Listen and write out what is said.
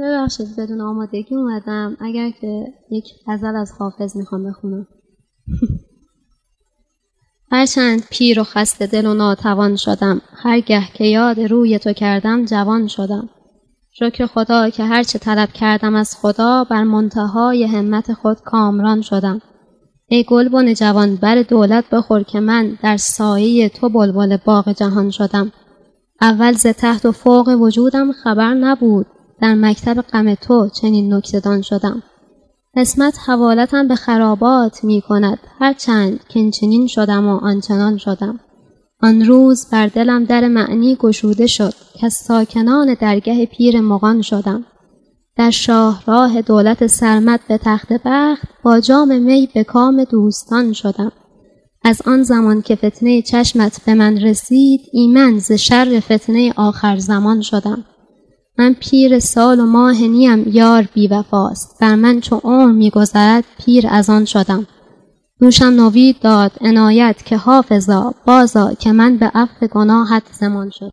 ببخشید بدون آمادگی اومدم. اگر که یک غزل از حافظ می‌خوام بخونم. هرچند پیر و خسته دل و ناتوان شدم هرگه که یاد روی تو کردم جوان شدم. شکر خدا که هرچه طلب کردم از خدا بر منتهای همت خود کامران شدم. ای گلبن جوان بر دولت بخور که من در سایه تو بلبل باغ جهان شدم. اول ز تحت و فوق وجودم خبر نبود. در مکتب غم تو چنین نکتهدان شدم. قسمت حوالتم به خرابات می کند هرچند که چنین شدم و آنچنان شدم. آن روز بر دلم در معنی گشوده شد که ساکنان درگه پیر مغان شدم. در شاهراه دولت سرمد به تخت بخت با جام می به کام دوستان شدم. از آن زمان که فتنه چشمت به من رسید ایمن ز شر فتنه آخر زمان شدم. من پیر سال و ماه نیم یار بی وفاست. بر من چو عمر میگذرد پیر از آن شدم. دوشم نوید داد عنایت که حافظا. بازا که من به عفو گناهت زمان شد